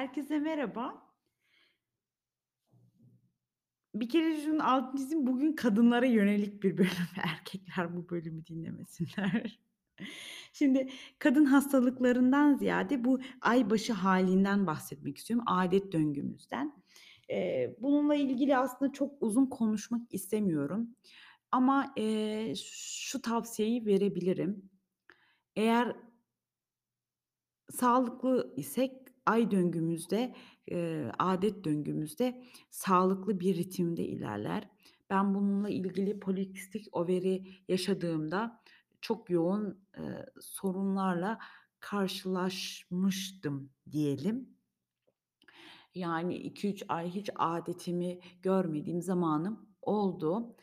Herkese merhaba. Bir kere şunun altını çizeyim, bugün kadınlara yönelik bir bölüm. Erkekler bu bölümü dinlemesinler. Şimdi kadın hastalıklarından ziyade bu aybaşı hâlinden bahsetmek istiyorum, âdet döngümüzden. Eee, bununla ilgili aslında çok uzun konuşmak istemiyorum ama, eee, şu tavsiyeyi verebilirim. Eğer sağlıklı isek ay döngümüzde, eee, âdet döngümüzde sağlıklı bir ritimde ilerler. Ben bununla ilgili polikistik overi yaşadığımda çok yoğun, eee, sorunlarla karşılaşmıştım diyelim. Yani 2-3 ay hiç âdetimi görmediğim zamanım oldu.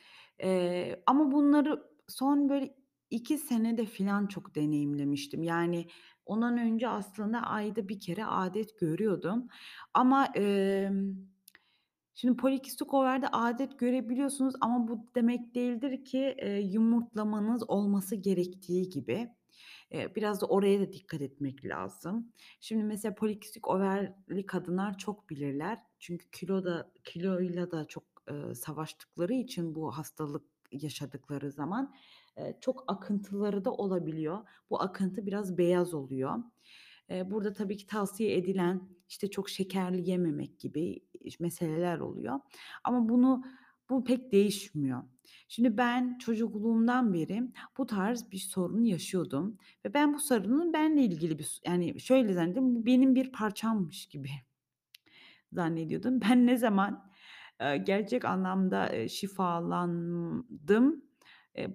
Eee, ama bunları son böyle 2 senede filan çok deneyimlemiştim. Yani ondan önce aslında ayda 1 kere âdet görüyordum ama, emm, şimdi polikistik overde âdet görebiliyorsunuz ama bu demek değildir ki, eee, yumurtlamanız olması gerektiği gibi. Eee, biraz da oraya da dikkat etmek lazım. Şimdi mesela polikistik overli kadınlar çok bilirler. Çünkü kilo da kiloyla da çok, eee, savaştıkları için bu hastalık yaşadıkları zaman, çok akıntıları da olabiliyor. Bu akıntı biraz beyaz oluyor. Burada tabii ki tavsiye edilen, işte, çok şekerli yememek gibi meseleler oluyor ama bunu bu pek değişmiyor. Şimdi ben çocukluğumdan beri bu tarz bir sorun yaşıyordum ve ben bu sorunun benle ilgili bir yani şöyle zannediyordum, bu benim bir parçammış gibi zannediyordum. Ben ne zaman, gerçek anlamda, şifalandım,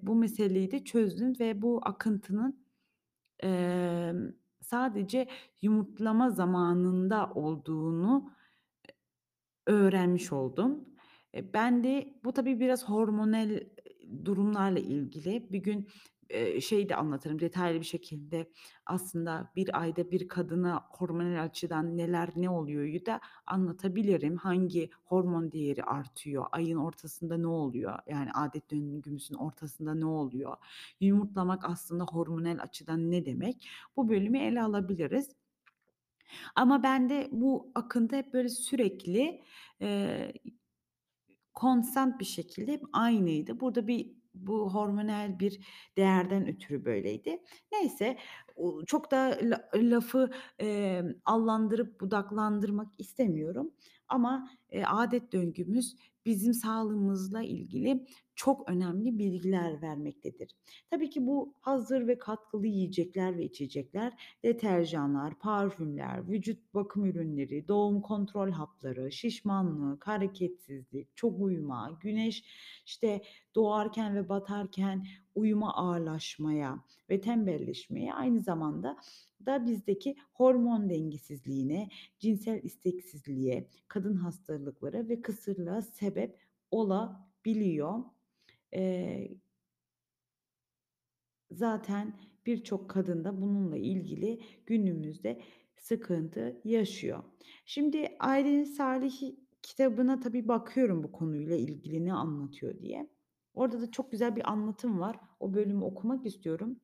bu meseleyi de çözdüm ve bu akıntının, emm, sadece yumurtlama zamanında olduğunu, öğrenmiş oldum. Eee, ben de bu tabii biraz hormonal, durumlarla ilgili. Bir gün, şeyi de anlatırım detaylı bir şekilde aslında bir ayda bir kadına hormonal açıdan neler, ne oluyor'yu da anlatabilirim. Hangi hormon değeri artıyor, ayın ortasında ne oluyor, yani âdet döngümüzün ortasında ne oluyor, yumurtlamak aslında hormonal açıdan ne demek? Bu bölümü ele alabiliriz. Ama bende bu akıntı hep böyle sürekli, eee, konstant bir şekilde hep aynıydı. Burada bir bu hormonal bir değerden ötürü böyleydi. Neyse, çok da la lafı, emm, allandırıp budaklandırmak istemiyorum ama, eee, âdet döngümüz bizim sağlığımızla ilgili çok önemli bilgiler vermektedir. Tabii ki bu hazır ve katkılı yiyecekler ve içecekler, deterjanlar, parfümler, vücut bakım ürünleri, doğum kontrol hapları, şişmanlık, hareketsizlik, çok uyuma, güneş, işte, doğarken ve batarken uyuma ağırlaşmaya ve tembelleşmeye, aynı zamanda da bizdeki hormon dengesizliğine, cinsel isteksizliğe, kadın hastalıklara ve kısırlığa sebep olabiliyor. Eee Zaten birçok kadın da bununla ilgili günümüzde sıkıntı yaşıyor. Şimdi Aylin Salih kitabına tabii bakıyorum bu konuyla ilgili ne anlatıyor diye. Orada da çok güzel bir anlatım var. O bölümü okumak istiyorum.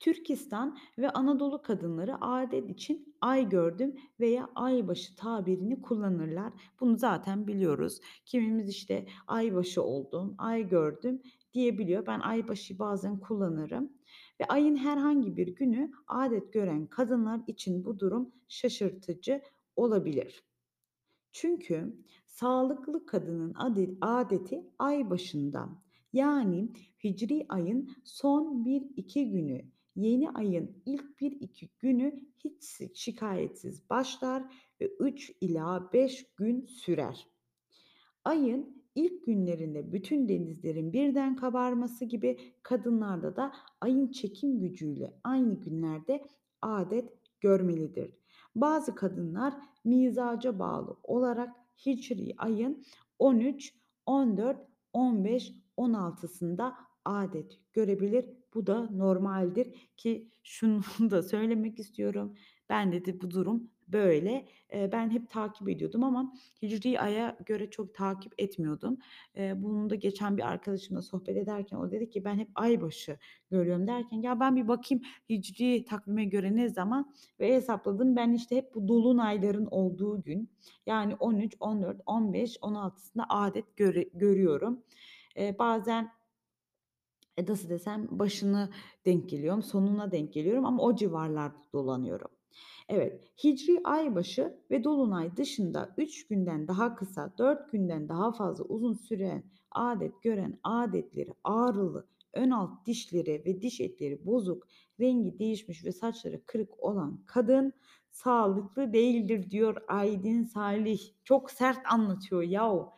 Türkistan ve Anadolu kadınları âdet için ay gördüm veya aybaşı tabirini kullanırlar. Bunu zaten biliyoruz. Kimimiz, işte, aybaşı oldum, ay gördüm diyebiliyor. Ben aybaşı bazen kullanırım ve ayın herhangi bir günü âdet gören kadınlar için bu durum şaşırtıcı olabilir. Çünkü sağlıklı kadının ade âdeti aybaşında yani hicri ayın son 1-2 günü, yeni ayın ilk 1-2 günü hiç si şikayetsiz başlar ve 3 ila 5 gün sürer. Ayın ilk günlerinde bütün denizlerin birden kabarması gibi kadınlarda da ayın çekim gücüyle aynı günlerde âdet görmelidir. Bazı kadınlar mizaca bağlı olarak hicri ayın 13, 14, 15, 16'sında âdet görebilir. Bu da normaldir ki şunu da söylemek istiyorum. Bende de bu durum böyle. Ben hep takip ediyordum ama hicri aya göre çok takip etmiyordum. Eee, bunu da geçen bir arkadaşımla sohbet ederken o dedi ki, "Ben hep aybaşı görüyorum." derken, ya ben bir bakayım hicri takvime göre ne zaman ve hesapladım. Ben işte hep bu dolunayların olduğu gün yani 13, 14, 15, 16'sında adet göre görüyorum. Eee, bazen e, nasıl desem, başını denk geliyorum, sonuna denk geliyorum ama o civarlarda dolanıyorum. Evet, hicri aybaşı ve dolunay dışında 3 günden daha kısa, 4 günden daha fazla uzun süren adet gören adetleri ağrılı, ön alt dişleri ve diş etleri bozuk, rengi değişmiş ve saçları kırık olan kadın sağlıklı değildir diyor Aydin Salih. Çok sert anlatıyor yahu.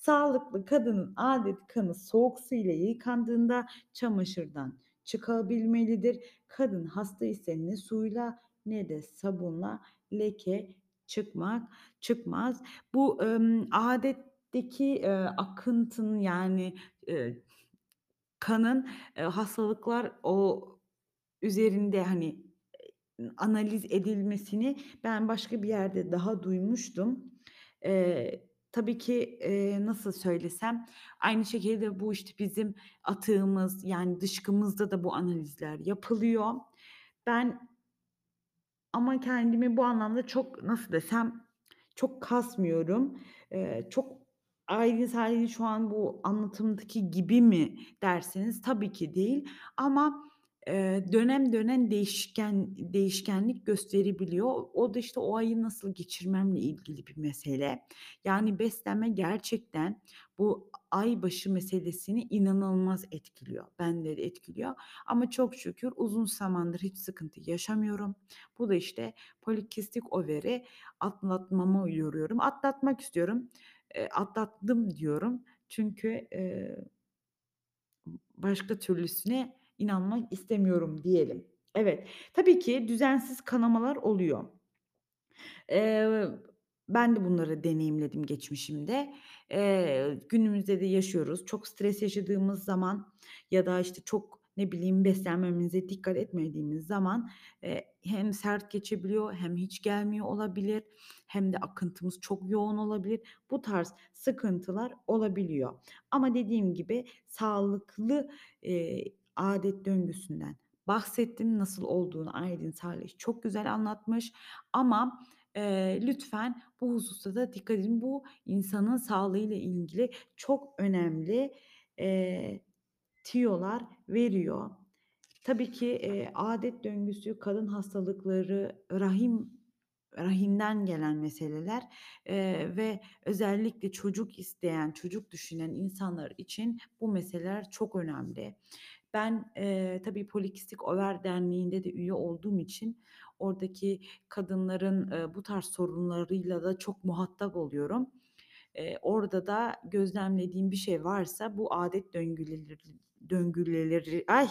Sağlıklı kadının adet kanı soğuk su ile yıkandığında çamaşırdan çıkabilmelidir. Kadın hasta ise ne suyla ne de sabunla leke çıkmak çıkmaz. Bu, emm, adetteki, eee, akıntının yani, eee, kanın, eee, hastalıklar o üzerinde, hani, analiz edilmesini ben başka bir yerde daha duymuştum. Eee, tabii ki, eee, nasıl söylesem, aynı şekilde bu, işte, bizim atığımız, yani dışkımızda da bu analizler yapılıyor. Ben ama kendimi bu anlamda çok, nasıl desem, çok kasmıyorum. Eee, çok ayrı sadece şu an bu anlatımdaki gibi mi derseniz tabii ki değil ama, dönem dönem değişken değişkenlik gösterebiliyor. O da, işte, o ayı nasıl geçirmemle ilgili bir mesele. Yani beslenme gerçekten bu aybaşı meselesini inanılmaz etkiliyor. Bende de etkiliyor ama çok şükür uzun zamandır hiç sıkıntı yaşamıyorum. Bu da, işte, polikistik overi atlatmamı yoruyorum. Atlatmak istiyorum. Eee, atlattım diyorum. Çünkü, eee, başka türlüsüne inanmak istemiyorum diyelim. Evet, tabii ki düzensiz kanamalar oluyor. Eee, ben de bunları deneyimledim geçmişimde. Eee, günümüzde de yaşıyoruz. Çok stres yaşadığımız zaman ya da, işte, çok, ne bileyim, beslenmemize dikkat etmediğimiz zaman, eee, hem sert geçebiliyor hem hiç gelmiyor olabilir hem de akıntımız çok yoğun olabilir. Bu tarz sıkıntılar olabiliyor. Ama dediğim gibi sağlıklı, eee, âdet döngüsünden bahsettim. Nasıl olduğunu Aydın Salih çok güzel anlatmış ama Eee, lütfen bu hususta da dikkat edin. Bu insanın sağlığıyla ilgili çok önemli, eee, tüyolar veriyor. Tabii ki, eee, âdet döngüsü, kadın hastalıkları, rahim rahimden gelen meseleler, eee, ve özellikle çocuk isteyen, çocuk düşünen insanlar için bu meseleler çok önemli. Ben, eee, tabii Polikistik Over Derneği'nde de üye olduğum için oradaki kadınların, eee, bu tarz sorunlarıyla da çok muhatap oluyorum. Eee, orada da gözlemlediğim bir şey varsa bu adet döngüleri döngüleri ay,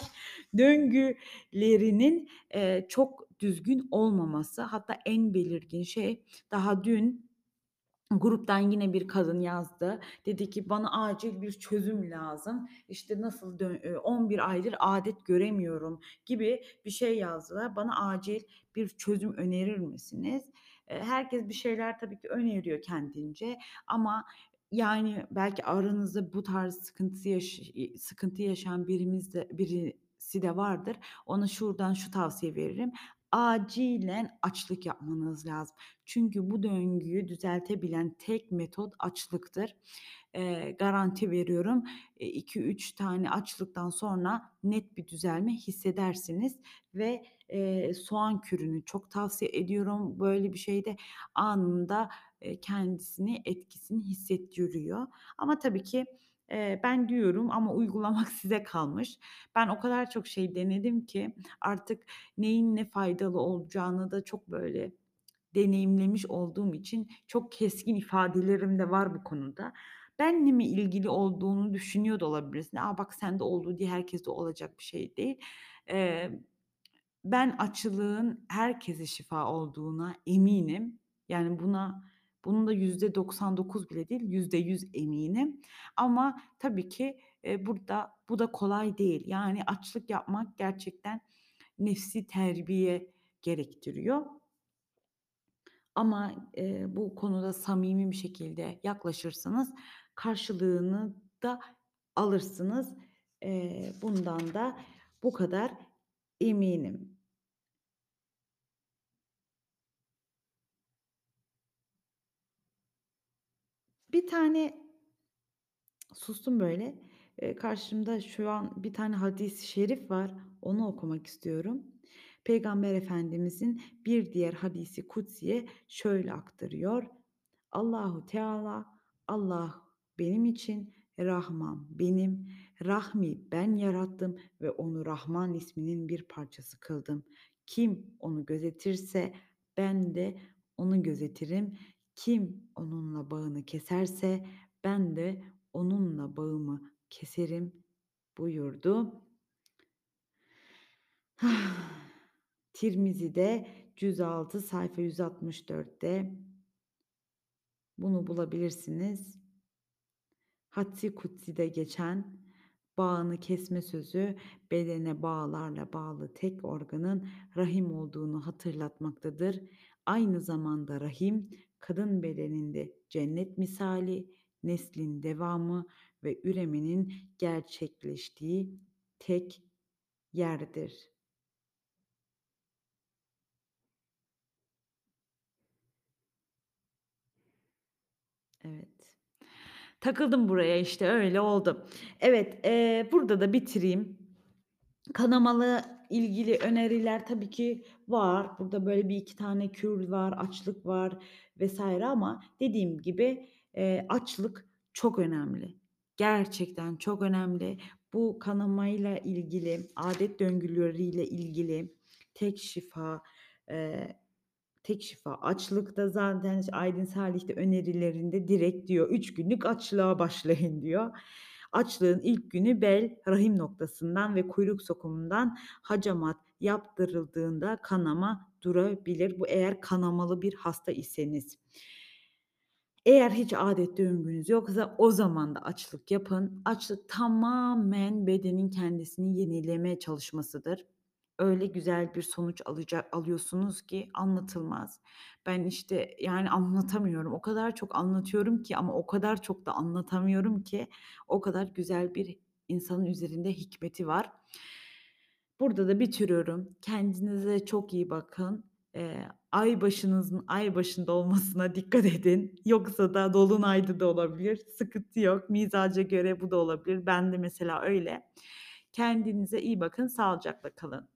döngülerinin, eee, çok düzgün olmaması. Hatta en belirgin şey daha dün Gruptan yine bir kadın yazdı. Dedi ki, "Bana acil bir çözüm lazım. İşte, nasıl dö eee, 11 aydır adet göremiyorum." gibi bir şey yazdılar. "Bana acil bir çözüm önerir misiniz?" Herkes bir şeyler tabii ki öneriyor kendince ama, yani, belki aranızda bu tarz sıkıntısı yaş sıkıntı yaşayan birimiz de birisi de vardır. Ona şuradan şu tavsiye veririm. Acilen açlık yapmanız lazım. Çünkü bu döngüyü düzeltebilen tek metot açlıktır. Eee, garanti veriyorum, eee, 2-3 tane açlıktan sonra net bir düzelme hissedersiniz ve, eee, soğan kürünü çok tavsiye ediyorum. Böyle bir şeyde anında, eee, kendisini, etkisini hissettiriyor. Ama tabii ki, eee, ben diyorum ama uygulamak size kalmış. Ben o kadar çok şey denedim ki artık neyin ne faydalı olacağını da çok böyle deneyimlemiş olduğum için çok keskin ifadelerim de var bu konuda. Benle mi ilgili olduğunu düşünüyor da olabilirsin. "A, bak sende oldu." diye herkeste olacak bir şey değil. Eee, ben açlığın herkese şifa olduğuna eminim. Yani buna bunun da %99 bile değil, %100 eminim. Ama tabii ki, eee, burada bu da kolay değil. Yani açlık yapmak gerçekten nefsi terbiye gerektiriyor. Ama, eee, bu konuda samimi bir şekilde yaklaşırsanız karşılığını da alırsınız. Eee, bundan da bu kadar eminim. Bir tane sustum böyle. Eee, karşımda şu an bir tane hadis-i şerif var. Onu okumak istiyorum. Peygamber Efendimizin bir diğer hadisi kutsiye şöyle aktarıyor: Allahu Teala, Allah benim için, Rahman benim, Rahim'i ben yarattım ve onu Rahman isminin bir parçası kıldım. Kim onu gözetirse ben de onu gözetirim. Kim onunla bağını keserse ben de onunla bağımı keserim buyurdu. Tirmizi'de cüz 6 sayfa 164'te bunu bulabilirsiniz. Hadis-i kutsi'de geçen bağını kesme sözü bedene bağlarla bağlı tek organın rahim olduğunu hatırlatmaktadır. Aynı zamanda rahim kadın bedeninde cennet misali, neslin devamı ve üremenin gerçekleştiği tek yerdir. Evet. Takıldım buraya işte öyle oldu. Evet, eee, burada da bitireyim. Kanamalı ilgili öneriler tabii ki var. Burada böyle 1-2 tane kür var, açlık var vs. ama dediğim gibi, eee, açlık çok önemli. Gerçekten çok önemli. Bu kanamayla ilgili, adet döngüleriyle ilgili tek şifa, eee, tek şifa açlıkta zaten Aydın Salih de önerilerinde direkt diyor, "3 günlük açlığa başlayın." diyor. Açlığın ilk günü bel, rahim noktasından ve kuyruk sokumundan hacamat yaptırıldığında kanama durabilir. Bu eğer kanamalı bir hasta iseniz. Eğer hiç adet döngünüz yoksa o zaman da açlık yapın. Açlık tamamen bedenin kendisini yenileme çalışmasıdır. Öyle güzel bir sonuç alacak alıyorsunuz ki anlatılmaz. Ben, işte, yani, anlatamıyorum. O kadar çok anlatıyorum ki ama o kadar çok da anlatamıyorum ki o kadar güzel bir insanın üzerinde hikmeti var. Burada da bitiriyorum. Kendinize çok iyi bakın. Eee, ay başınızın ay başında olmasına dikkat edin. Yoksa da dolunayda da olabilir. Sıkıntı yok. Mizaca göre bu da olabilir. Bende mesela öyle. Kendinize iyi bakın. Sağlıcakla kalın.